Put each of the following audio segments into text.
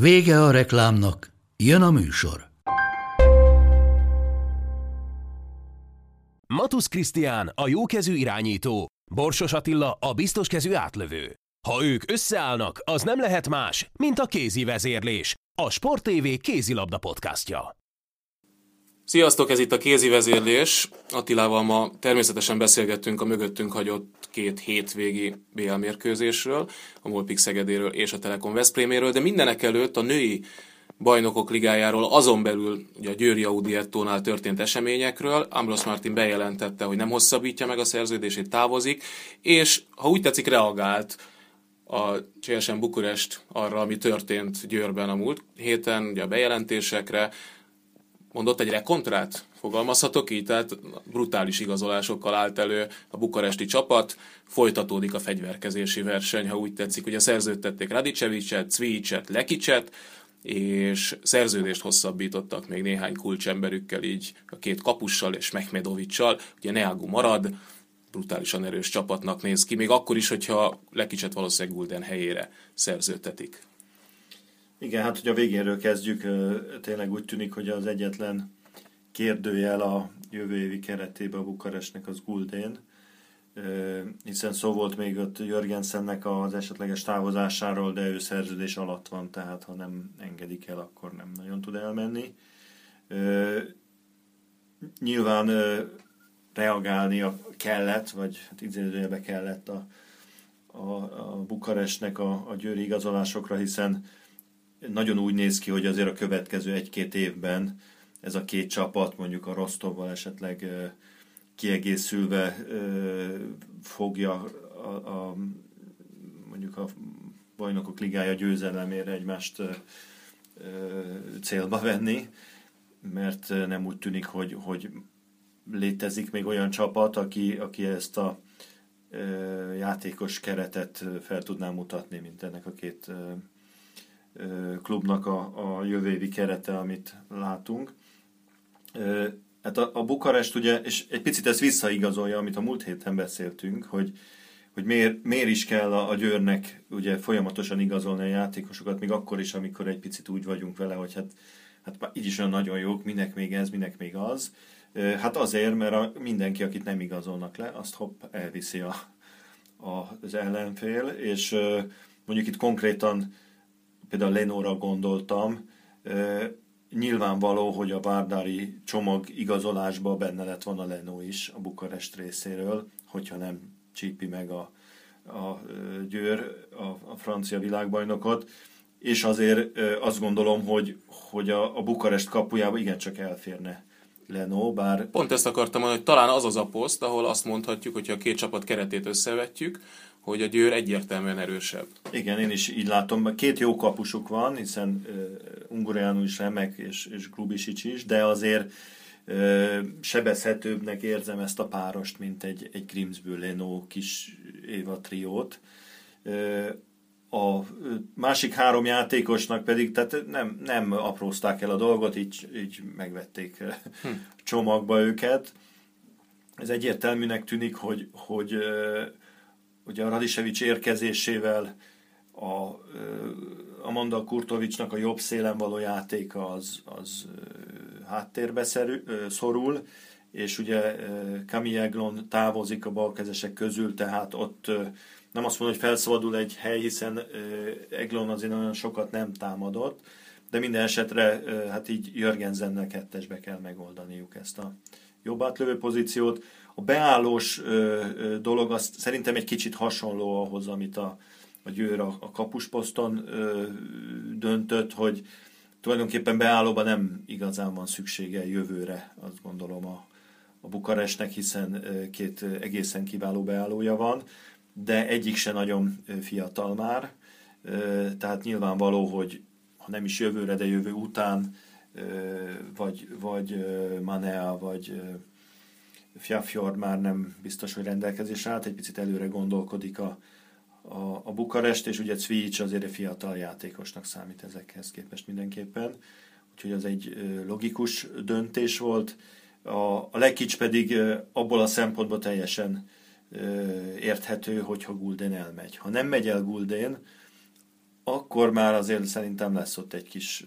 Vége a reklámnak, jön a műsor. Matusz Krisztián a jókezű irányító, Borsos Attila a biztoskezű átlövő. Ha ők összeállnak, az nem lehet más, mint a kézi vezérlés, a Sport TV kézilabda podcastja. Sziasztok, ez itt a kézi vezérlés. Attilával ma természetesen beszélgettünk a mögöttünk hagyott két hétvégi BL mérkőzésről, a Molpix Szegedéről és a Telekom Veszpréméről, de mindenek előtt a női bajnokok ligájáról, azon belül ugye a Győri Audietónál történt eseményekről. Ambros Martin bejelentette, hogy nem hosszabbítja meg a szerződését, távozik, és ha úgy tetszik, reagált a CSM Bukurest arra, ami történt Győrben a múlt héten, ugye a bejelentésekre, mondott egy rekontrát, fogalmazhatok így, tehát brutális igazolásokkal állt elő a bukaresti csapat, folytatódik a fegyverkezési verseny, ha úgy tetszik, ugye szerződtették Radicevicet, Cvicet, Lekicset, és szerződést hosszabbítottak még néhány kulcsemberükkel, így a két kapussal és Mehmedovicsal, ugye Neagu marad, brutálisan erős csapatnak néz ki, még akkor is, hogyha Lekicset valószínűleg Gulden helyére szerződtetik. Igen, hát hogy a végéről kezdjük, tényleg úgy tűnik, hogy az egyetlen kérdőjel a jövő évi keretében a Bukarestnek az Guldén, hiszen szó volt még ott Jörgensennek az esetleges távozásáról, de ő szerződés alatt van, tehát ha nem engedik el, akkor nem nagyon tud elmenni. Nyilván reagálni kellett, vagy hát idézőjelbe kellett a, a, a Bukarestnek a, a győri igazolásokra, hiszen nagyon úgy néz ki, hogy azért a következő egy-két évben ez a két csapat, mondjuk a Rostovval esetleg kiegészülve fogja a, a, mondjuk a bajnokok ligája győzelemére egymást célba venni, mert nem úgy tűnik, hogy, hogy létezik még olyan csapat, aki, aki ezt a játékos keretet fel tudná mutatni, mint ennek a két klubnak a, a jövő kerete, amit látunk. Hát a, a Bukarest ugye, és egy picit ez visszaigazolja, amit a múlt héten beszéltünk, hogy, hogy miért, miért is kell a, a Győrnek ugye folyamatosan igazolni a játékosokat, még akkor is, amikor egy picit úgy vagyunk vele, hogy hát, hát így is olyan nagyon jók, minek még ez, minek még az. Hát azért, mert a, mindenki, akit nem igazolnak le, azt hopp, elviszi a, a, az ellenfél, és mondjuk itt konkrétan például Lenóra gondoltam, nyilvánvaló, hogy a Várdári csomag igazolásban benne lett volna Lenó is a Bukarest részéről, hogyha nem csípi meg a, a Győr a, a francia világbajnokot, és azért azt gondolom, hogy, hogy a, a Bukarest kapujába igencsak elférne Lenó, bár... Pont ezt akartam mondani, hogy talán az az a poszt, ahol azt mondhatjuk, hogyha a két csapat keretét összevetjük, hogy a Győr egyértelműen erősebb. Igen, én is így látom. Két jó kapusuk van, hiszen uh, Ungureanu is remek, és, és Grubisic is, de azért uh, sebezhetőbbnek érzem ezt a párost, mint egy, egy Grimsből Leno kis Éva triót. Uh, a másik három játékosnak pedig tehát nem, nem aprózták el a dolgot, így, így megvették hm. csomagba őket. Ez egyértelműnek tűnik, hogy, hogy ugye a Radisevics érkezésével a Amanda Kurtovicsnak a jobb szélen való játéka az, az háttérbe szerű, szorul, és ugye Camille Eglon távozik a balkezesek közül, tehát ott nem azt mondom, hogy felszabadul egy hely, hiszen Eglon azért olyan sokat nem támadott, de minden esetre hát így Jörgensennek kettesbe kell megoldaniuk ezt a jobb átlövő pozíciót. A beállós dolog az szerintem egy kicsit hasonló ahhoz, amit a, a Győr a, a kapusposzton döntött, hogy tulajdonképpen beállóban nem igazán van szüksége jövőre, azt gondolom a, a Bukarestnek, hiszen két egészen kiváló beállója van, de egyik se nagyon fiatal már, tehát nyilvánvaló, hogy ha nem is jövőre, de jövő után, vagy, vagy Manea, vagy Fjafjord már nem biztos, hogy rendelkezésre állt, egy picit előre gondolkodik a, a, a Bukarest, és ugye Cvics azért egy fiatal játékosnak számít ezekhez képest mindenképpen, úgyhogy az egy logikus döntés volt. A, a Lekics pedig abból a szempontból teljesen érthető, hogyha Gulden elmegy. Ha nem megy el Gulden, akkor már azért szerintem lesz ott egy kis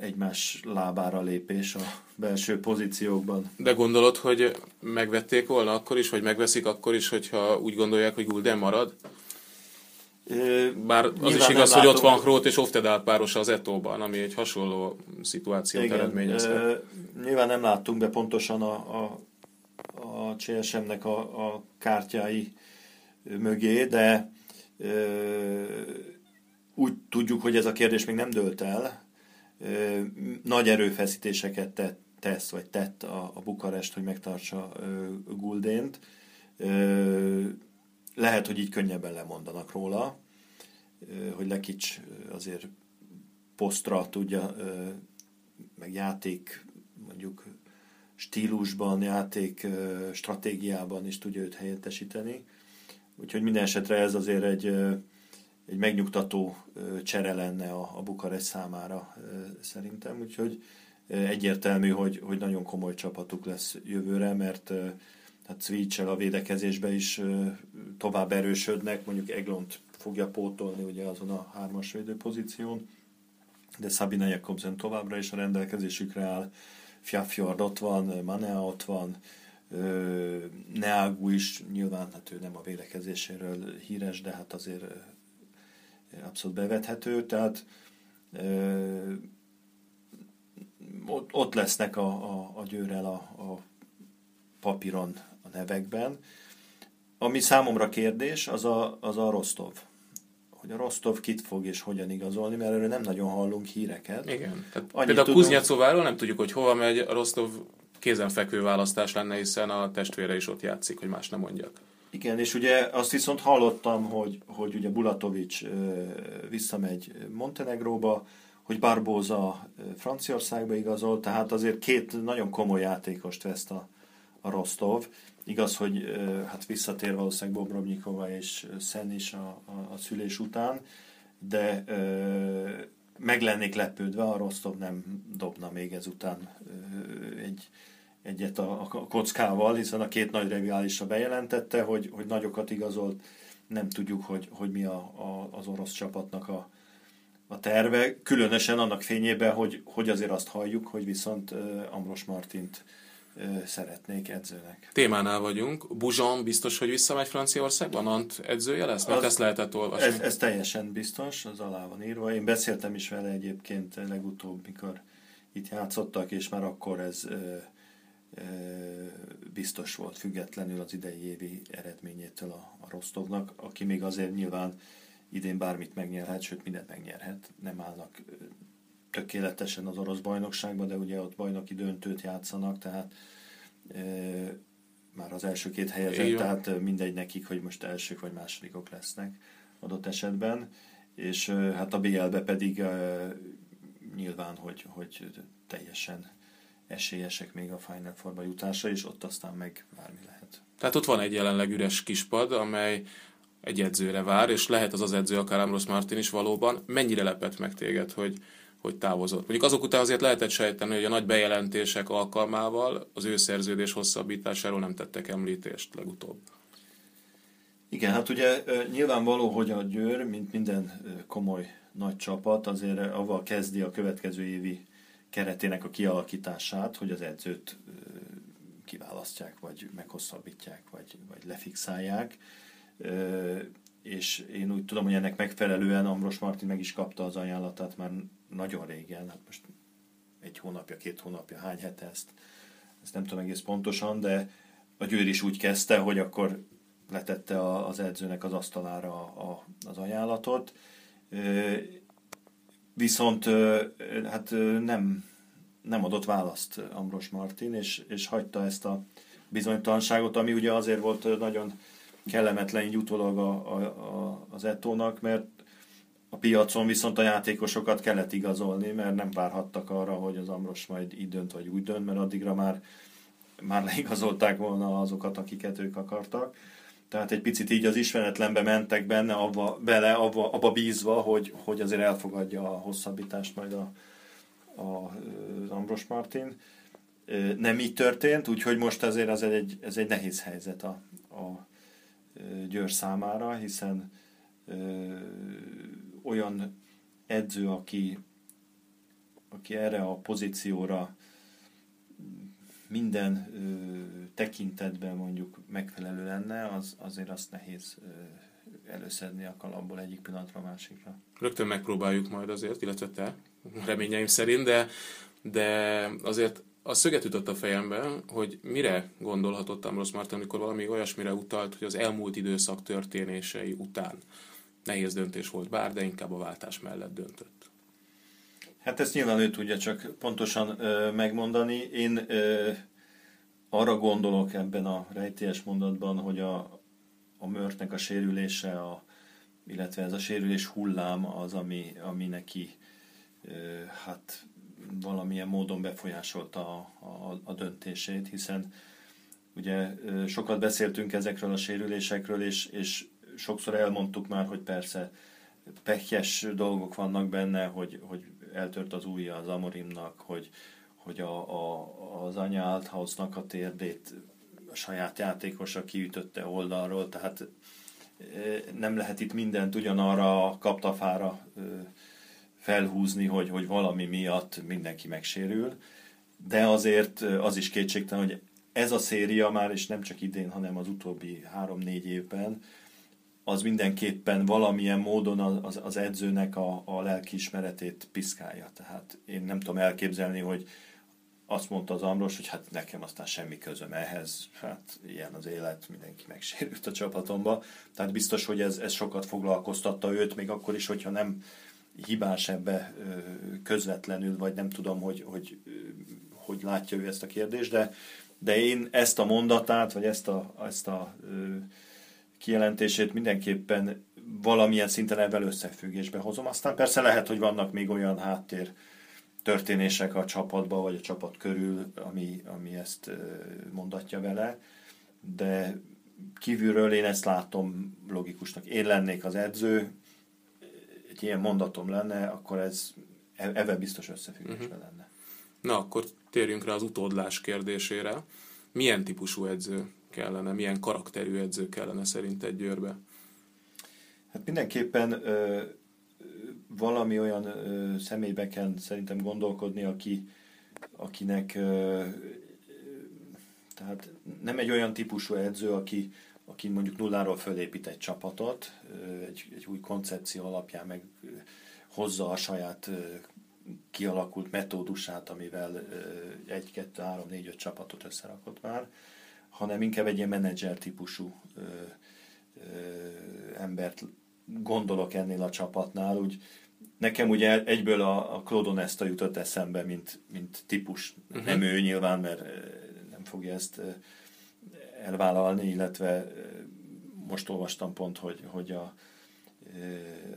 egymás lábára lépés a belső pozíciókban. De gondolod, hogy megvették volna akkor is, vagy megveszik akkor is, hogyha úgy gondolják, hogy Gulden marad? Bár az is igaz, hogy ott van Krót és Oftedál párosa az Etóban, ami egy hasonló szituációt Igen, eredményezhet. Nyilván nem láttunk be pontosan a, a, a CSM-nek a, a kártyái mögé, de úgy tudjuk, hogy ez a kérdés még nem dőlt el, nagy erőfeszítéseket tett, tesz, vagy tett a, a Bukarest, hogy megtartsa Guldént. Lehet, hogy így könnyebben lemondanak róla, hogy Lekics azért posztra tudja, meg játék mondjuk stílusban, játék stratégiában is tudja őt helyettesíteni. Úgyhogy minden esetre ez azért egy egy megnyugtató csere lenne a, a Bukarest számára szerintem, úgyhogy egyértelmű, hogy, hogy nagyon komoly csapatuk lesz jövőre, mert hát Cvicsel a védekezésbe is tovább erősödnek, mondjuk Eglont fogja pótolni ugye azon a hármas védő pozíción, de Sabina Jakobsen továbbra is a rendelkezésükre áll, Fjafjord ott van, Manea ott van, Neagu is, nyilván hát ő nem a védekezéséről híres, de hát azért abszolút bevethető, tehát ott, ott lesznek a, a, a győrel a, a papíron a nevekben. Ami számomra kérdés, az a, az a Rostov. Hogy a Rostov kit fog és hogyan igazolni, mert erről nem nagyon hallunk híreket. Igen. Tehát például tudom... Kuznyacóváról nem tudjuk, hogy hova megy, a Rostov kézenfekvő választás lenne, hiszen a testvére is ott játszik, hogy más nem mondjak. Igen, és ugye azt viszont hallottam, hogy, hogy ugye Bulatovics visszamegy Montenegróba, hogy Barboza Franciaországba igazol, tehát azért két nagyon komoly játékost veszt a, a Rostov. Igaz, hogy hát visszatér valószínűleg Bobrovnikova és Szen is a, a, a szülés után, de meg lennék lepődve, a Rostov nem dobna még ezután egy, egyet a, a kockával, hiszen a két nagy riválisa bejelentette, hogy, hogy nagyokat igazolt. Nem tudjuk, hogy, hogy mi a, a, az orosz csapatnak a, a terve, különösen annak fényében, hogy, hogy azért azt halljuk, hogy viszont uh, Amros Martint uh, szeretnék edzőnek. Témánál vagyunk. Buzson biztos, hogy visszamegy Franciaországba? Nant edzője lesz? Mert az, ezt lehetett olvasni. Ez, ez teljesen biztos, az alá van írva. Én beszéltem is vele egyébként legutóbb, mikor itt játszottak, és már akkor ez uh, biztos volt függetlenül az idei évi eredményétől a, a Rostovnak, aki még azért nyilván idén bármit megnyerhet, sőt mindent megnyerhet. Nem állnak tökéletesen az orosz bajnokságban, de ugye ott bajnoki döntőt játszanak, tehát e, már az első két helyezett, tehát mindegy nekik, hogy most elsők vagy másodikok lesznek adott esetben, és hát a BL-be pedig e, nyilván, hogy, hogy teljesen esélyesek még a Final Four-ba jutásra, és ott aztán meg bármi lehet. Tehát ott van egy jelenleg üres kispad, amely egy edzőre vár, és lehet az az edző, akár Ambrose Martin is valóban. Mennyire lepett meg téged, hogy, hogy távozott? Mondjuk azok után azért lehetett sejteni, hogy a nagy bejelentések alkalmával az ő szerződés hosszabbításáról nem tettek említést legutóbb. Igen, hát ugye nyilvánvaló, hogy a Győr, mint minden komoly nagy csapat, azért avval kezdi a következő évi keretének a kialakítását, hogy az edzőt kiválasztják, vagy meghosszabbítják, vagy, vagy lefixálják. És én úgy tudom, hogy ennek megfelelően Ambros Martin meg is kapta az ajánlatát már nagyon régen, hát most egy hónapja, két hónapja, hány hete ezt, ezt nem tudom egész pontosan, de a Győr is úgy kezdte, hogy akkor letette az edzőnek az asztalára a, az ajánlatot Viszont hát nem, nem adott választ Ambros Martin, és, és hagyta ezt a bizonytalanságot, ami ugye azért volt nagyon kellemetlen így utólag a, a, a, az Etónak, mert a piacon viszont a játékosokat kellett igazolni, mert nem várhattak arra, hogy az Amros majd így dönt vagy úgy dönt, mert addigra már, már leigazolták volna azokat, akiket ők akartak. Tehát egy picit így az ismeretlenbe mentek benne, abba, bele, abba, abba bízva, hogy, hogy azért elfogadja a hosszabbítást majd a, a, az Ambros Martin. Nem így történt, úgyhogy most azért ez egy, ez egy nehéz helyzet a, a Győr számára, hiszen ö, olyan edző, aki, aki erre a pozícióra minden ö, tekintetben mondjuk megfelelő lenne, az, azért azt nehéz ö, előszedni a kalapból egyik pillanatra a másikra. Rögtön megpróbáljuk majd azért, illetve te, reményeim szerint, de, de azért a szöget ütött a fejembe, hogy mire gondolhatott Ambrose Martin, amikor valami olyasmire utalt, hogy az elmúlt időszak történései után nehéz döntés volt bár, de inkább a váltás mellett döntött. Hát ezt nyilván ő tudja csak pontosan ö, megmondani. Én ö, arra gondolok ebben a rejtélyes mondatban, hogy a, a mörtnek a sérülése, a, illetve ez a sérülés hullám az, ami, ami neki ö, hát valamilyen módon befolyásolta a, a, a döntését, hiszen ugye sokat beszéltünk ezekről a sérülésekről, és, és sokszor elmondtuk már, hogy persze pekjes dolgok vannak benne, hogy, hogy eltört az ujja az Amorimnak, hogy, hogy a, a, az anya Althausnak a térdét a saját játékosa kiütötte oldalról, tehát nem lehet itt mindent ugyanarra a kaptafára felhúzni, hogy, hogy valami miatt mindenki megsérül, de azért az is kétségtelen, hogy ez a széria már, és nem csak idén, hanem az utóbbi három-négy évben, az mindenképpen valamilyen módon az, az edzőnek a, a lelkiismeretét piszkálja. Tehát én nem tudom elképzelni, hogy azt mondta az Amros, hogy hát nekem aztán semmi közöm ehhez, hát ilyen az élet, mindenki megsérült a csapatomba. Tehát biztos, hogy ez, ez sokat foglalkoztatta őt, még akkor is, hogyha nem hibás ebbe közvetlenül, vagy nem tudom, hogy, hogy, hogy látja ő ezt a kérdést, de, de én ezt a mondatát, vagy ezt a, ezt a kijelentését mindenképpen valamilyen szinten ebben összefüggésbe hozom. Aztán persze lehet, hogy vannak még olyan háttér történések a csapatban, vagy a csapat körül, ami, ami ezt mondatja vele, de kívülről én ezt látom logikusnak. Én lennék az edző, egy ilyen mondatom lenne, akkor ez ebben biztos összefüggésben uh-huh. lenne. Na, akkor térjünk rá az utódlás kérdésére. Milyen típusú edző kellene, milyen karakterű edző kellene szerint egy győrbe? Hát mindenképpen ö, valami olyan ö, személybe kell szerintem gondolkodni, aki, akinek ö, tehát nem egy olyan típusú edző, aki, aki mondjuk nulláról fölépít egy csapatot, egy, egy új koncepció alapján meg hozza a saját kialakult metódusát, amivel egy, kettő, három, négy, öt csapatot összerakott már, hanem inkább egy ilyen menedzser típusú ö, ö, embert gondolok ennél a csapatnál. Úgy, nekem ugye egyből a, a Claude Onesta jutott eszembe, mint, mint típus. Uh-huh. Nem ő nyilván, mert nem fogja ezt elvállalni, illetve most olvastam pont, hogy, hogy a,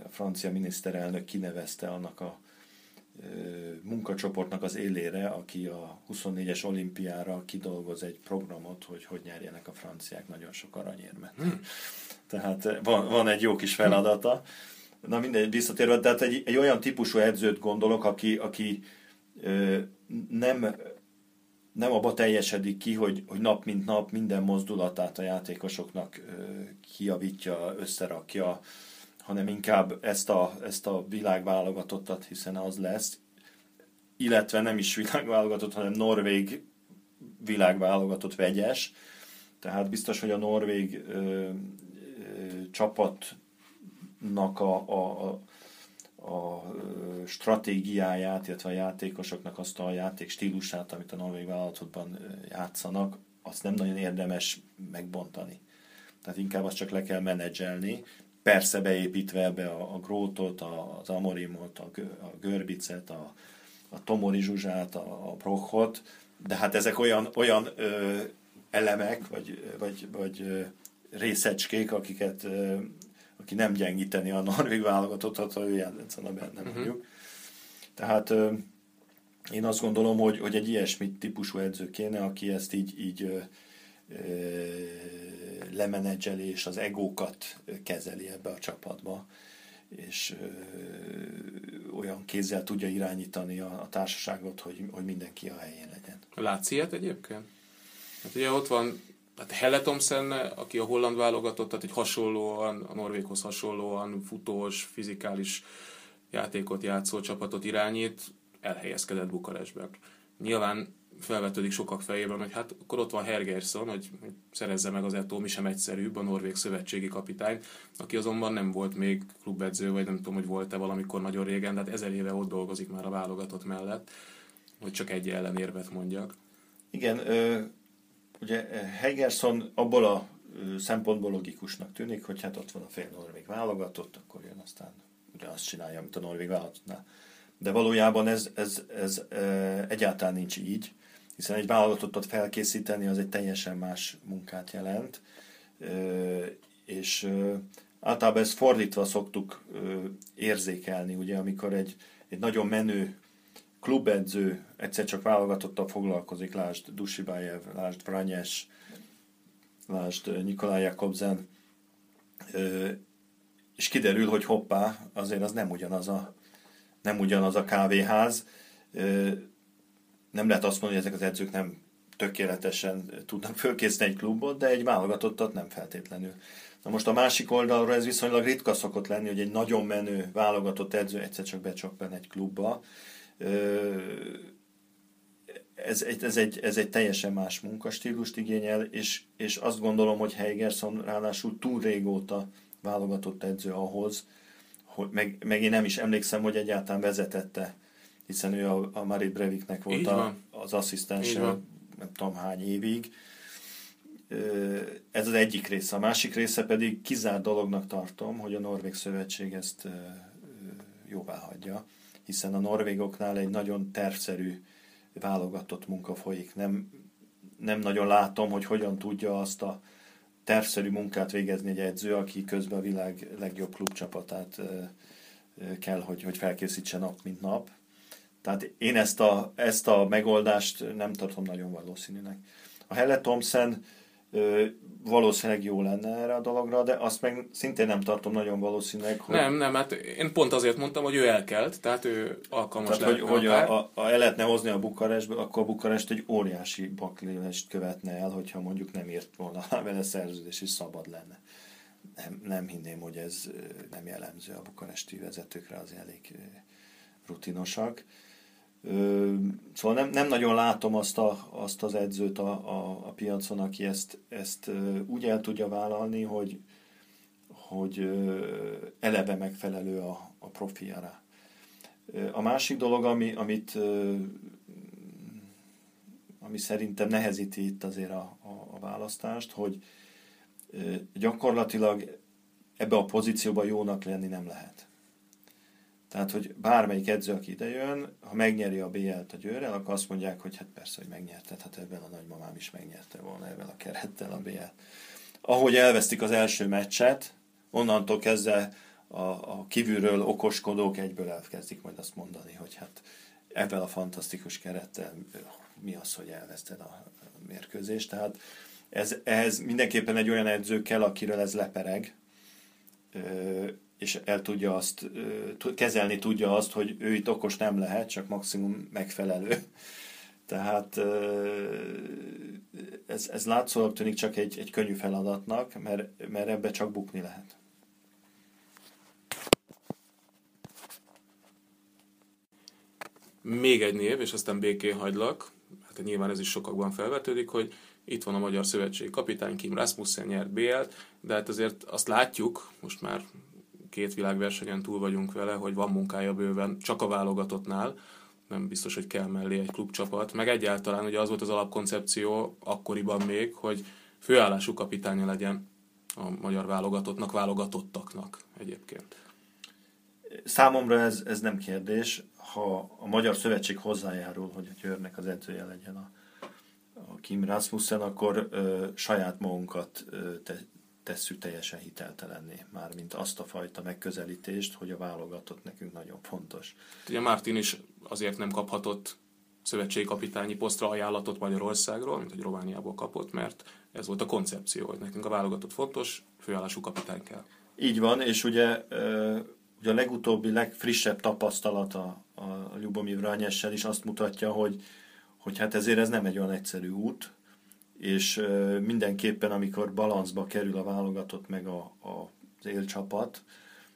a francia miniszterelnök kinevezte annak a munkacsoportnak az élére, aki a 24-es olimpiára kidolgoz egy programot, hogy hogy nyerjenek a franciák nagyon sok aranyérmet. Hmm. Tehát van, van egy jó kis feladata. Na mindegy, visszatérve, tehát egy, egy olyan típusú edzőt gondolok, aki, aki ö, nem nem abba teljesedik ki, hogy, hogy nap mint nap minden mozdulatát a játékosoknak kiavítja, összerakja, hanem inkább ezt a, ezt a világválogatottat, hiszen az lesz, illetve nem is világválogatott, hanem norvég világválogatott vegyes, tehát biztos, hogy a norvég ö, ö, csapatnak a, a, a a stratégiáját, illetve a játékosoknak azt a játék stílusát, amit a norvég vállalatotban játszanak, azt nem nagyon érdemes megbontani. Tehát inkább azt csak le kell menedzselni, persze beépítve ebbe a, a Grótot, az Amorimot, a, a Görbicet, a, a Tomori Zsuzsát, a, a Prochot, de hát ezek olyan, olyan ö, elemek, vagy, vagy, vagy ö, részecskék, akiket ö, aki nem gyengíteni a norvég válogatottat, ha ő játszana benne uh-huh. mondjuk. Tehát én azt gondolom, hogy, hogy egy ilyesmi típusú edző kéne, aki ezt így, így ö, ö, lemenedzseli, és az egókat kezeli ebbe a csapatba, és olyan kézzel tudja irányítani a, a társaságot, hogy, hogy mindenki a helyén legyen. Látsz ilyet egyébként? Hát ugye ott van hát Helle Thompson, aki a holland válogatott, tehát egy hasonlóan, a Norvéghoz hasonlóan futós, fizikális játékot játszó csapatot irányít, elhelyezkedett Bukarestben. Nyilván felvetődik sokak fejében, hogy hát akkor ott van Hergersson, hogy szerezze meg az Etó, mi sem egyszerűbb, a norvég szövetségi kapitány, aki azonban nem volt még klubedző, vagy nem tudom, hogy volt-e valamikor nagyon régen, de hát ezer éve ott dolgozik már a válogatott mellett, hogy csak egy ellenérvet mondjak. Igen, ö, ugye Hergersson abból a szempontból logikusnak tűnik, hogy hát ott van a fél norvég válogatott, akkor jön aztán ugyanazt csinálja, mint a norvég válogatottnál de valójában ez, ez, ez egyáltalán nincs így, hiszen egy vállalatottat felkészíteni az egy teljesen más munkát jelent, és általában ezt fordítva szoktuk érzékelni, ugye, amikor egy, egy nagyon menő klubedző egyszer csak válogatottal foglalkozik, lásd Dusibájev, lásd Vranyes, lásd Nikolaj Jakobzen, és kiderül, hogy hoppá, azért az nem ugyanaz a nem ugyanaz a kávéház. Nem lehet azt mondani, hogy ezek az edzők nem tökéletesen tudnak fölkészíteni egy klubot, de egy válogatottat nem feltétlenül. Na most a másik oldalról ez viszonylag ritka szokott lenni, hogy egy nagyon menő válogatott edző egyszer csak becsapban egy klubba. Ez egy, ez, egy, ez egy teljesen más munkastílust igényel, és, és azt gondolom, hogy Heigerson ráadásul túl régóta válogatott edző ahhoz, hogy meg, meg én nem is emlékszem, hogy egyáltalán vezetette, hiszen ő a, a Marit Breviknek volt a, az asszisztense nem tudom hány évig. Ez az egyik része. A másik része pedig kizárt dolognak tartom, hogy a Norvég Szövetség ezt jóvá hagyja, hiszen a norvégoknál egy nagyon tervszerű válogatott munka folyik. Nem, nem nagyon látom, hogy hogyan tudja azt a tervszerű munkát végezni egy edző, aki közben a világ legjobb klubcsapatát kell, hogy, hogy felkészítse nap, mint nap. Tehát én ezt a, ezt a megoldást nem tartom nagyon valószínűnek. A Helle Thompson valószínűleg jó lenne erre a dologra, de azt meg szintén nem tartom nagyon valószínűleg, hogy... Nem, nem, hát én pont azért mondtam, hogy ő elkelt, tehát ő alkalmas tehát, hogy, hogy a, a, a, el lehetne hozni a Bukarestből, akkor a Bukarest egy óriási baklélest követne el, hogyha mondjuk nem írt volna vele szerződés, és szabad lenne. Nem, nem hinném, hogy ez nem jellemző a bukaresti vezetőkre, az elég rutinosak. Szóval nem, nem nagyon látom azt, a, azt az edzőt a, a, a piacon, aki ezt, ezt úgy el tudja vállalni, hogy, hogy eleve megfelelő a, a profiára. A másik dolog, ami, amit ami szerintem nehezíti itt azért a, a, a választást, hogy gyakorlatilag ebbe a pozícióba jónak lenni nem lehet. Tehát, hogy bármelyik edző, aki idejön, ha megnyeri a BL-t a győrrel, akkor azt mondják, hogy hát persze, hogy megnyerted, hát ebben a nagymamám is megnyerte volna ebben a kerettel a BL-t. Ahogy elvesztik az első meccset, onnantól kezdve a, a kívülről okoskodók egyből elkezdik majd azt mondani, hogy hát ebben a fantasztikus kerettel mi az, hogy elveszted a mérkőzést. Tehát ez, ehhez mindenképpen egy olyan edző kell, akiről ez lepereg, és el tudja azt, kezelni tudja azt, hogy ő itt okos nem lehet, csak maximum megfelelő. Tehát ez, ez látszólag tűnik csak egy, egy könnyű feladatnak, mert, mert ebbe csak bukni lehet. Még egy név, és aztán békén hagylak, hát nyilván ez is sokakban felvetődik, hogy itt van a Magyar Szövetség kapitány, Kim Rasmussen nyert BL-t, de hát azért azt látjuk, most már két világversenyen túl vagyunk vele, hogy van munkája bőven, csak a válogatottnál, nem biztos, hogy kell mellé egy klubcsapat, meg egyáltalán ugye az volt az alapkoncepció akkoriban még, hogy főállású kapitánya legyen a magyar válogatottnak, válogatottaknak egyébként. Számomra ez, ez nem kérdés. Ha a Magyar Szövetség hozzájárul, hogy a Győrnek az edzője legyen a, a Kim Rasmussen, akkor ö, saját magunkat ö, te, tesszük teljesen hiteltelenné, mármint azt a fajta megközelítést, hogy a válogatott nekünk nagyon fontos. Ugye Martin is azért nem kaphatott szövetségi kapitányi posztra ajánlatot Magyarországról, mint hogy Romániából kapott, mert ez volt a koncepció, hogy nekünk a válogatott fontos, főállású kapitány kell. Így van, és ugye, ugye a legutóbbi, legfrissebb tapasztalata a Ljubomir Rányessel is azt mutatja, hogy, hogy hát ezért ez nem egy olyan egyszerű út, és mindenképpen, amikor balanszba kerül a válogatott meg a, a, az élcsapat,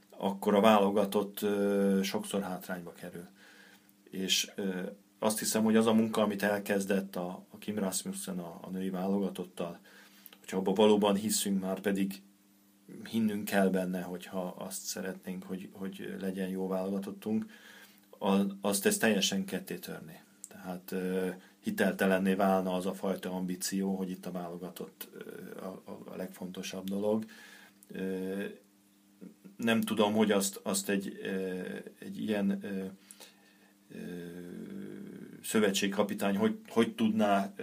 akkor a válogatott sokszor hátrányba kerül. És azt hiszem, hogy az a munka, amit elkezdett a, a Kim Rasmussen a, a női válogatottal, hogyha abban valóban hiszünk, már pedig hinnünk kell benne, hogyha azt szeretnénk, hogy, hogy legyen jó válogatottunk, azt ez teljesen ketté törni. Tehát hiteltelenné válna az a fajta ambíció, hogy itt a válogatott a, a, legfontosabb dolog. Nem tudom, hogy azt, azt egy, egy ilyen szövetségkapitány hogy, hogy tudná,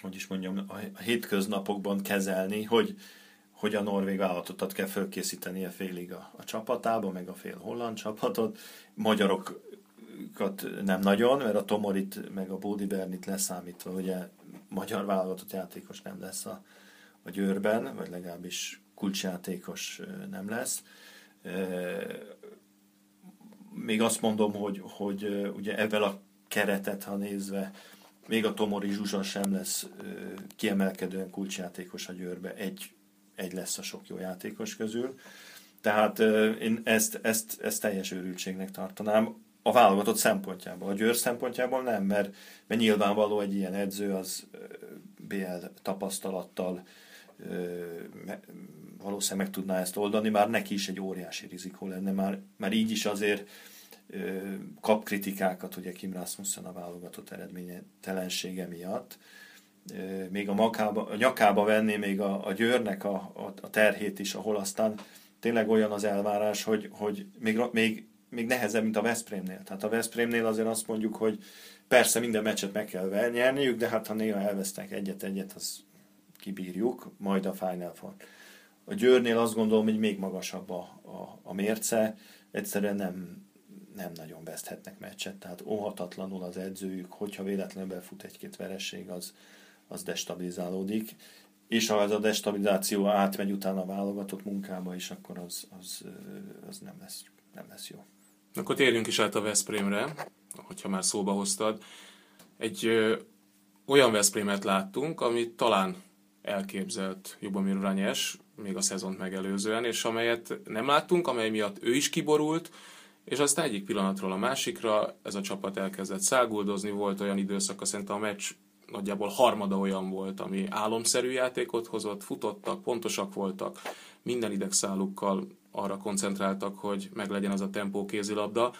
hogy is mondjam, a hétköznapokban kezelni, hogy, hogy a norvég vállalatot kell fölkészítenie félig a, a csapatába, meg a fél holland csapatot. Magyarokat nem nagyon, mert a Tomorit meg a Bódi Bernit leszámítva, ugye magyar válogatott játékos nem lesz a, a győrben, vagy legalábbis kulcsjátékos nem lesz még azt mondom, hogy, hogy ugye ebben a keretet, ha nézve, még a Tomori Zsuzsa sem lesz kiemelkedően kulcsjátékos a győrbe, egy, egy lesz a sok jó játékos közül. Tehát én ezt, ezt, ezt teljes őrültségnek tartanám a válogatott szempontjából. A győr szempontjából nem, mert, mert nyilvánvaló egy ilyen edző az BL tapasztalattal valószínűleg meg tudná ezt oldani, már neki is egy óriási rizikó lenne, már, már így is azért kap kritikákat, ugye Kim Rasmussen a válogatott eredménytelensége miatt. Még a, makába, a nyakába venné még a, a győrnek a, a, a terhét is, ahol aztán tényleg olyan az elvárás, hogy, hogy még, még, még nehezebb, mint a Veszprémnél. Tehát a Veszprémnél azért azt mondjuk, hogy persze minden meccset meg kell nyerniük, de hát ha néha elvesztek egyet-egyet, az kibírjuk, majd a Final Four. A Győrnél azt gondolom, hogy még magasabb a, a, a mérce, egyszerűen nem, nem nagyon veszthetnek meccset, tehát óhatatlanul az edzőjük, hogyha véletlenül befut egy-két vereség, az, az destabilizálódik, és ha ez a destabilizáció átmegy utána a válogatott munkába is, akkor az, az, az nem, lesz, nem lesz jó. Akkor térjünk is át a Veszprémre, hogyha már szóba hoztad. Egy ö, olyan Veszprémet láttunk, ami talán elképzelt Jubomir Ranyes, még a szezont megelőzően, és amelyet nem láttunk, amely miatt ő is kiborult, és aztán egyik pillanatról a másikra ez a csapat elkezdett száguldozni, volt olyan időszaka, szerintem a meccs nagyjából harmada olyan volt, ami álomszerű játékot hozott, futottak, pontosak voltak, minden idegszálukkal arra koncentráltak, hogy meglegyen az a tempó kézilabda.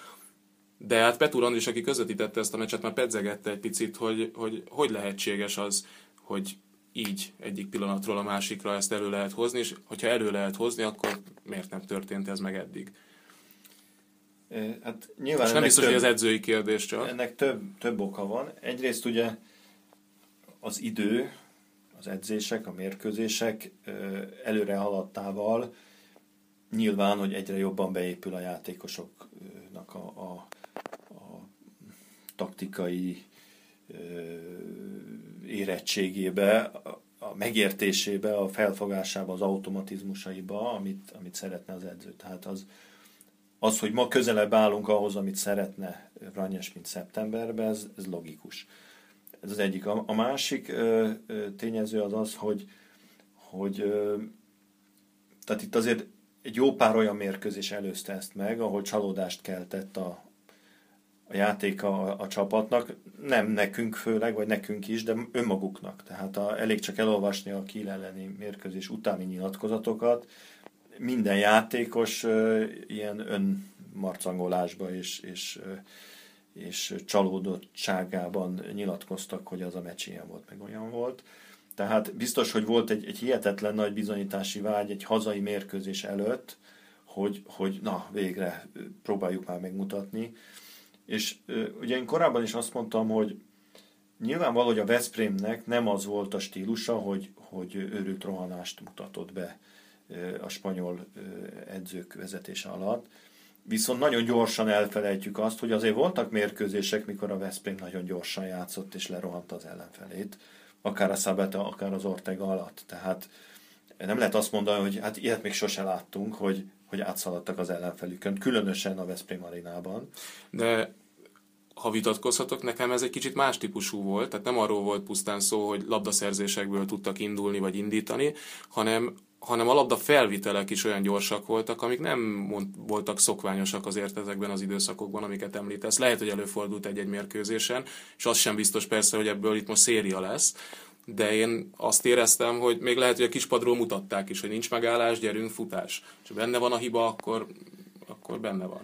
De hát Petur is, aki közvetítette ezt a meccset, már pedzegette egy picit, hogy, hogy hogy lehetséges az, hogy így egyik pillanatról a másikra ezt elő lehet hozni, és hogyha elő lehet hozni, akkor miért nem történt ez meg eddig? Hát nyilván nem biztos, több, hogy az edzői kérdés csak. Ennek több, több oka van. Egyrészt ugye az idő, az edzések, a mérkőzések előre haladtával nyilván, hogy egyre jobban beépül a játékosoknak a, a, a taktikai érettségébe, a megértésébe, a felfogásába, az automatizmusaiba, amit, amit szeretne az edző. Tehát az, az, hogy ma közelebb állunk ahhoz, amit szeretne Ranyes, mint szeptemberben, ez, ez logikus. Ez az egyik. A, a másik ö, ö, tényező az az, hogy, hogy ö, tehát itt azért egy jó pár olyan mérkőzés előzte ezt meg, ahol csalódást keltett a, a játék a, a csapatnak, nem nekünk főleg, vagy nekünk is, de önmaguknak. Tehát a, elég csak elolvasni a Kiel elleni mérkőzés utáni nyilatkozatokat, minden játékos ilyen önmarcangolásba és, és, és csalódottságában nyilatkoztak, hogy az a meccs ilyen volt, meg olyan volt. Tehát biztos, hogy volt egy, egy hihetetlen nagy bizonyítási vágy egy hazai mérkőzés előtt, hogy, hogy na, végre próbáljuk már megmutatni. És ugye én korábban is azt mondtam, hogy nyilvánvaló, hogy a Veszprémnek nem az volt a stílusa, hogy, hogy őrült rohanást mutatott be a spanyol edzők vezetése alatt. Viszont nagyon gyorsan elfelejtjük azt, hogy azért voltak mérkőzések, mikor a Veszprém nagyon gyorsan játszott és lerohant az ellenfelét, akár a Szabeta, akár az Ortega alatt. Tehát nem lehet azt mondani, hogy hát ilyet még sose láttunk, hogy, hogy átszaladtak az ellenfelükön, különösen a Veszprém arénában. De ha vitatkozhatok, nekem ez egy kicsit más típusú volt, tehát nem arról volt pusztán szó, hogy labdaszerzésekből tudtak indulni vagy indítani, hanem hanem a labda felvitelek is olyan gyorsak voltak, amik nem mond, voltak szokványosak azért ezekben az időszakokban, amiket említesz. Lehet, hogy előfordult egy-egy mérkőzésen, és az sem biztos persze, hogy ebből itt most széria lesz, de én azt éreztem, hogy még lehet, hogy a kispadról mutatták is, hogy nincs megállás, gyerünk, futás. És ha benne van a hiba, akkor, akkor benne van.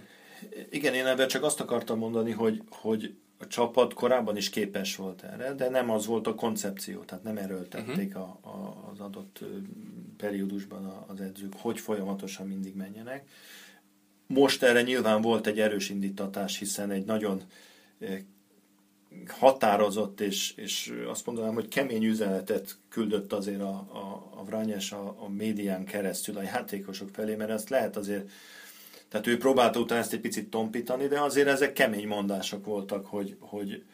Igen, én ebben csak azt akartam mondani, hogy, hogy a csapat korábban is képes volt erre, de nem az volt a koncepció, tehát nem erőltették uh-huh. a, a, az adott periódusban az edzők, hogy folyamatosan mindig menjenek. Most erre nyilván volt egy erős indítatás, hiszen egy nagyon határozott és, és azt mondanám, hogy kemény üzenetet küldött azért a, a, a Vranyes a, a médián keresztül a játékosok felé, mert ezt lehet azért tehát ő próbálta utána ezt egy picit tompítani, de azért ezek kemény mondások voltak, hogy, hogy,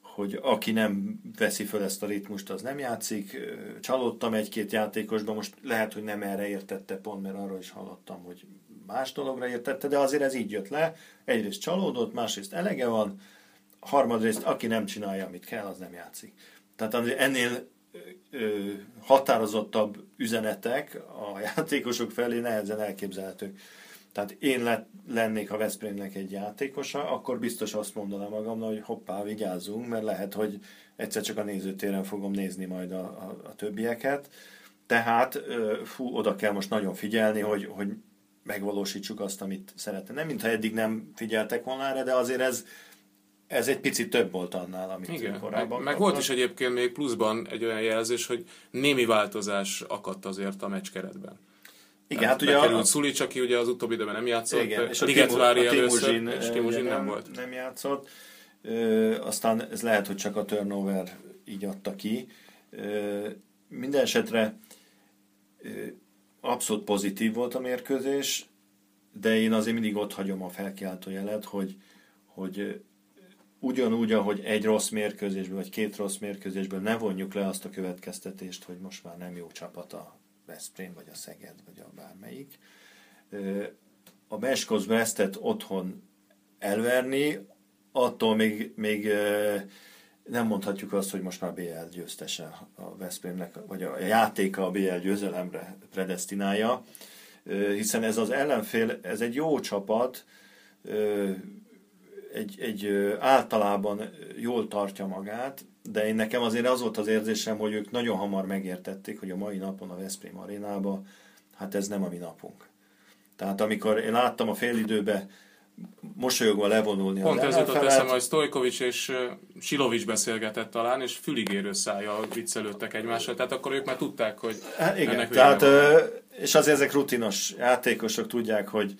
hogy aki nem veszi föl ezt a ritmust, az nem játszik. Csalódtam egy-két játékosban, most lehet, hogy nem erre értette pont, mert arról is hallottam, hogy más dologra értette, de azért ez így jött le. Egyrészt csalódott, másrészt elege van, harmadrészt aki nem csinálja, amit kell, az nem játszik. Tehát ennél határozottabb üzenetek a játékosok felé nehezen elképzelhetők. Tehát én lett, lennék a Veszprémnek egy játékosa, akkor biztos azt mondanám magamnak, hogy hoppá, vigyázzunk, mert lehet, hogy egyszer csak a nézőtéren fogom nézni majd a, a, a többieket. Tehát fú, oda kell most nagyon figyelni, hogy, hogy megvalósítsuk azt, amit szeretne. Nem mintha eddig nem figyeltek volna erre, de azért ez, ez egy picit több volt annál, amit Igen, korábban meg, meg volt is egyébként még pluszban egy olyan jelzés, hogy némi változás akadt azért a meccskeretben. Igen, hát ugye a... Szulic, aki ugye az utóbbi időben nem játszott, igen, és a Ligetvári először, és Timuzsin nem, nem volt. Nem játszott. Ö, aztán ez lehet, hogy csak a turnover így adta ki. Ö, minden esetre ö, abszolút pozitív volt a mérkőzés, de én azért mindig ott hagyom a felkiáltó jelet, hogy, hogy ugyanúgy, ahogy egy rossz mérkőzésből, vagy két rossz mérkőzésből ne vonjuk le azt a következtetést, hogy most már nem jó csapat a Veszprém, vagy a Szeged, vagy a bármelyik. A Meskos Vesztet otthon elverni, attól még, még nem mondhatjuk azt, hogy most már BL győztese a Veszprémnek, vagy a játéka a BL győzelemre predestinálja, hiszen ez az ellenfél, ez egy jó csapat, egy, egy általában jól tartja magát, de én nekem azért az volt az érzésem, hogy ők nagyon hamar megértették, hogy a mai napon a Veszprém arénába, hát ez nem a mi napunk. Tehát amikor én láttam a félidőbe mosolyogva levonulni Pont ez jutott eszem, hogy Stojkovics és Silovics beszélgetett talán, és füligérő szája viccelődtek egymással, tehát akkor ők már tudták, hogy hát igen, tehát, és azért ezek rutinos játékosok tudják, hogy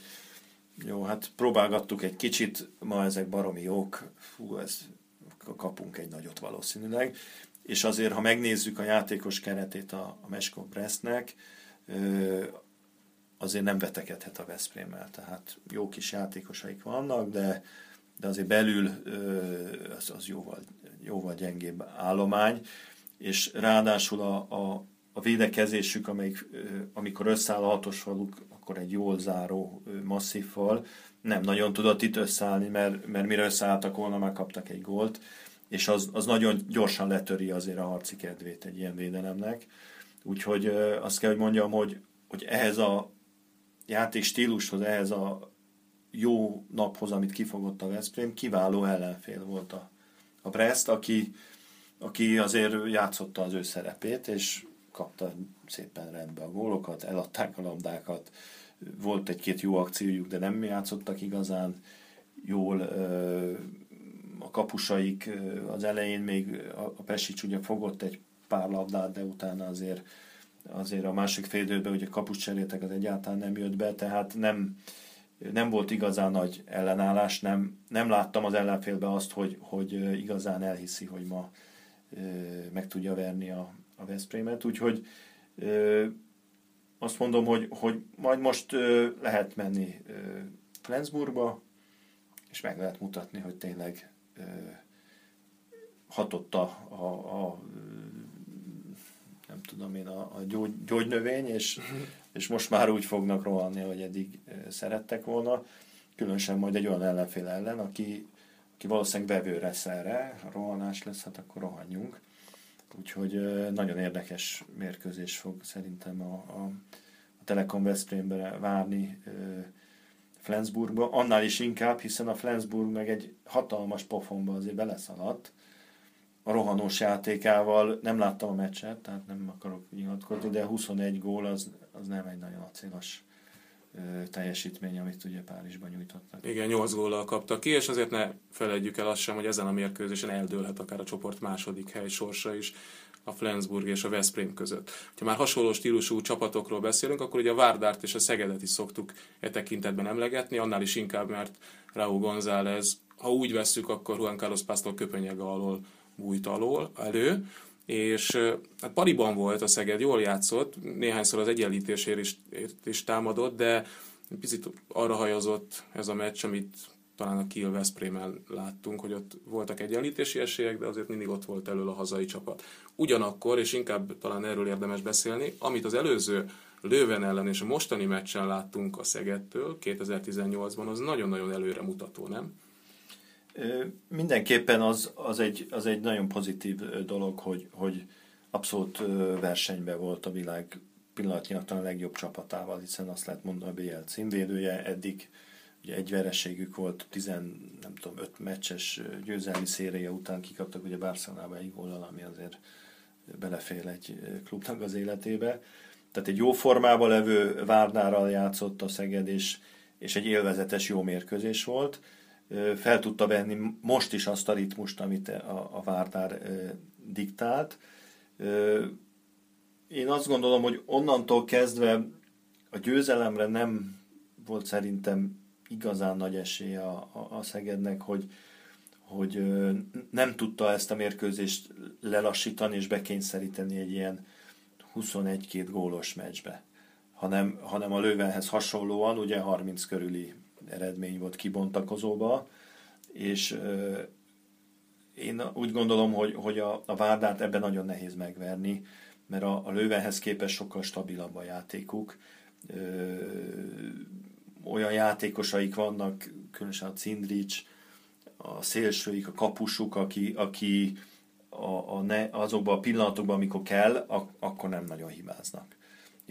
jó, hát próbálgattuk egy kicsit, ma ezek baromi jók, fú, ez kapunk egy nagyot valószínűleg. És azért, ha megnézzük a játékos keretét a, a Meskov Brestnek, azért nem vetekedhet a Veszprémmel. Tehát jó kis játékosaik vannak, de, de azért belül az, az jóval, jóval gyengébb állomány, és ráadásul a, a, a védekezésük, amelyik, amikor összeáll a hatos faluk, akkor egy jól záró masszívval, nem nagyon tudott itt összeállni, mert, mert mire összeálltak volna, már kaptak egy gólt, és az, az nagyon gyorsan letöri azért a harci kedvét egy ilyen védelemnek. Úgyhogy azt kell, hogy mondjam, hogy, hogy ehhez a játék stílushoz, ehhez a jó naphoz, amit kifogott a Veszprém, kiváló ellenfél volt a, a Brest, aki, aki azért játszotta az ő szerepét, és kapta szépen rendbe a gólokat, eladták a labdákat, volt egy-két jó akciójuk, de nem játszottak igazán jól. A kapusaik az elején még a Pesics ugye fogott egy pár labdát, de utána azért azért a másik fél időben ugye kapus cserétek az egyáltalán nem jött be, tehát nem, nem volt igazán nagy ellenállás, nem, nem láttam az ellenfélbe azt, hogy, hogy igazán elhiszi, hogy ma meg tudja verni a, a Veszprémet, úgyhogy azt mondom, hogy, hogy majd most lehet menni Flensburgba, és meg lehet mutatni, hogy tényleg hatott a, a, a nem tudom én, a, a gyógy, gyógynövény, és, és most már úgy fognak rohanni, hogy eddig szerettek volna. Különösen majd egy olyan ellenfél ellen, aki, aki valószínűleg vevő lesz erre, ha rohanás lesz, hát akkor rohanjunk. Úgyhogy nagyon érdekes mérkőzés fog szerintem a, a, a Telekom Veszprémbe várni Flensburgba, annál is inkább, hiszen a Flensburg meg egy hatalmas pofonba azért beleszaladt, a rohanós játékával, nem láttam a meccset, tehát nem akarok nyilatkozni, de 21 gól az, az nem egy nagyon acélos teljesítmény, amit ugye Párizsban nyújtottak. Igen, 8 góllal kaptak ki, és azért ne felejtjük el azt sem, hogy ezen a mérkőzésen eldőlhet akár a csoport második hely sorsa is a Flensburg és a Veszprém között. Ha már hasonló stílusú csapatokról beszélünk, akkor ugye a Várdárt és a Szegedet is szoktuk e tekintetben emlegetni, annál is inkább, mert Raúl González, ha úgy vesszük, akkor Juan Carlos Pásztor köpenyege alól bújt alól, elő, és hát pariban volt a Szeged, jól játszott, néhányszor az egyenlítésért is, is támadott, de picit arra hajazott ez a meccs, amit talán a Kiel Veszprémen láttunk, hogy ott voltak egyenlítési esélyek, de azért mindig ott volt elől a hazai csapat. Ugyanakkor, és inkább talán erről érdemes beszélni, amit az előző Lőven ellen és a mostani meccsen láttunk a Szegedtől 2018-ban, az nagyon-nagyon előre mutató, nem? Mindenképpen az, az, egy, az egy nagyon pozitív dolog, hogy, hogy abszolút versenyben volt a világ pillanatnyilag a legjobb csapatával, hiszen azt lehet mondani a BL címvédője, eddig ugye egy vereségük volt, 10, nem tudom, 5 meccses győzelmi széria után kikaptak ugye Barcelonába egy góllal, ami azért belefér egy klubnak az életébe. Tehát egy jó formában levő Várnárral játszott a Szeged, és, és egy élvezetes jó mérkőzés volt fel tudta venni most is azt a ritmust, amit a, a Várdár diktált. Én azt gondolom, hogy onnantól kezdve a győzelemre nem volt szerintem igazán nagy esélye a, a, a Szegednek, hogy, hogy nem tudta ezt a mérkőzést lelassítani és bekényszeríteni egy ilyen 21-2 gólos meccsbe, hanem, hanem a Lővenhez hasonlóan ugye 30 körüli eredmény volt kibontakozóba, és én úgy gondolom, hogy, hogy a, a Várdát ebben nagyon nehéz megverni, mert a, a Lővenhez képest sokkal stabilabb a játékuk. Ö, olyan játékosaik vannak, különösen a Cindrics, a szélsőik, a kapusuk, aki, aki a, a ne, azokban a pillanatokban, amikor kell, ak, akkor nem nagyon hibáznak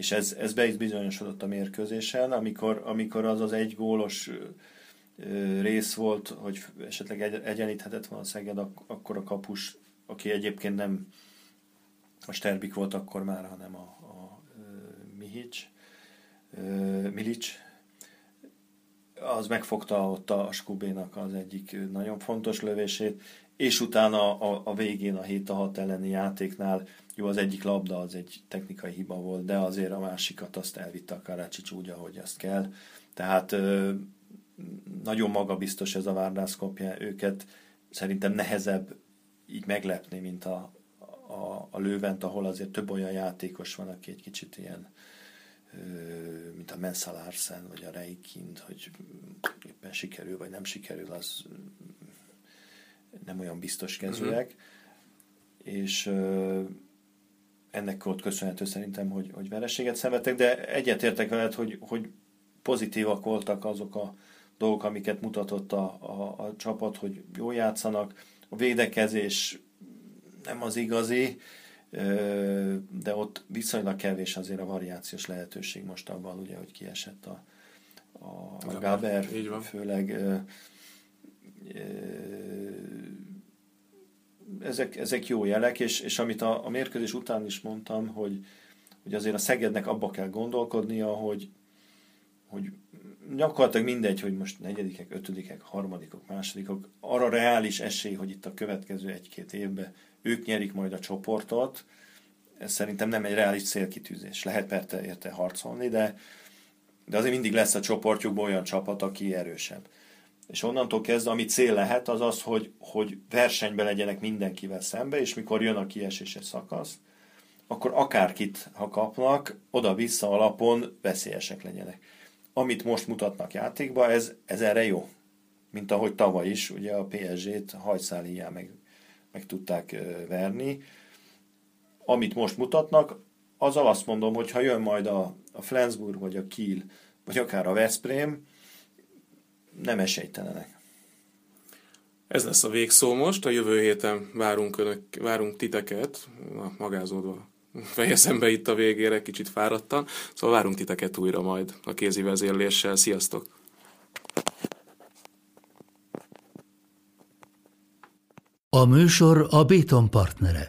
és ez, ez be is bizonyosodott a mérkőzésen, amikor, amikor az az egy gólos rész volt, hogy esetleg egy, egyenlíthetett volna a Szeged, akkor a kapus, aki egyébként nem a Sterbik volt akkor már, hanem a, a Mihic, Milic, az megfogta ott a Skubénak az egyik nagyon fontos lövését, és utána a, a végén a 7 6 elleni játéknál jó, az egyik labda az egy technikai hiba volt, de azért a másikat azt elvitte a Karácsics úgy, ahogy azt kell. Tehát nagyon magabiztos ez a Várdászkopja, őket szerintem nehezebb így meglepni, mint a, a, a Lővent, ahol azért több olyan játékos van, aki egy kicsit ilyen mint a Mensa Larsen, vagy a Reikind, hogy éppen sikerül, vagy nem sikerül, az nem olyan biztos kezűek. Uh-huh. És ennek volt köszönhető szerintem, hogy, hogy vereséget szenvedtek, de egyetértek veled, hogy, hogy pozitívak voltak azok a dolgok, amiket mutatott a, a, a csapat, hogy jól játszanak. A védekezés nem az igazi, de ott viszonylag kevés azért a variációs lehetőség most abban, ugye, hogy kiesett a, a, a Gaber, főleg ezek, ezek jó jelek, és, és amit a, a mérkőzés után is mondtam, hogy, hogy azért a Szegednek abba kell gondolkodnia, hogy, hogy gyakorlatilag mindegy, hogy most negyedikek, ötödikek, harmadikok, másodikok, arra reális esély, hogy itt a következő egy-két évben ők nyerik majd a csoportot, ez szerintem nem egy reális célkitűzés. Lehet persze érte harcolni, de, de azért mindig lesz a csoportjukban olyan csapat, aki erősebb. És onnantól kezdve, ami cél lehet, az az, hogy, hogy versenyben legyenek mindenkivel szembe, és mikor jön a kieséses szakasz, akkor akárkit, ha kapnak, oda-vissza alapon veszélyesek legyenek. Amit most mutatnak játékba, ez, ez erre jó. Mint ahogy tavaly is, ugye a PSG-t hajszáliján meg, meg tudták verni. Amit most mutatnak, azzal azt mondom, hogy ha jön majd a, a Flensburg, vagy a Kiel, vagy akár a Veszprém, nem esélytelenek. Ez lesz a végszó most, a jövő héten várunk, önök, várunk titeket, na, magázódva fejezem be itt a végére, kicsit fáradtan, szóval várunk titeket újra majd a kézi vezérléssel. Sziasztok! A műsor a Béton partnere.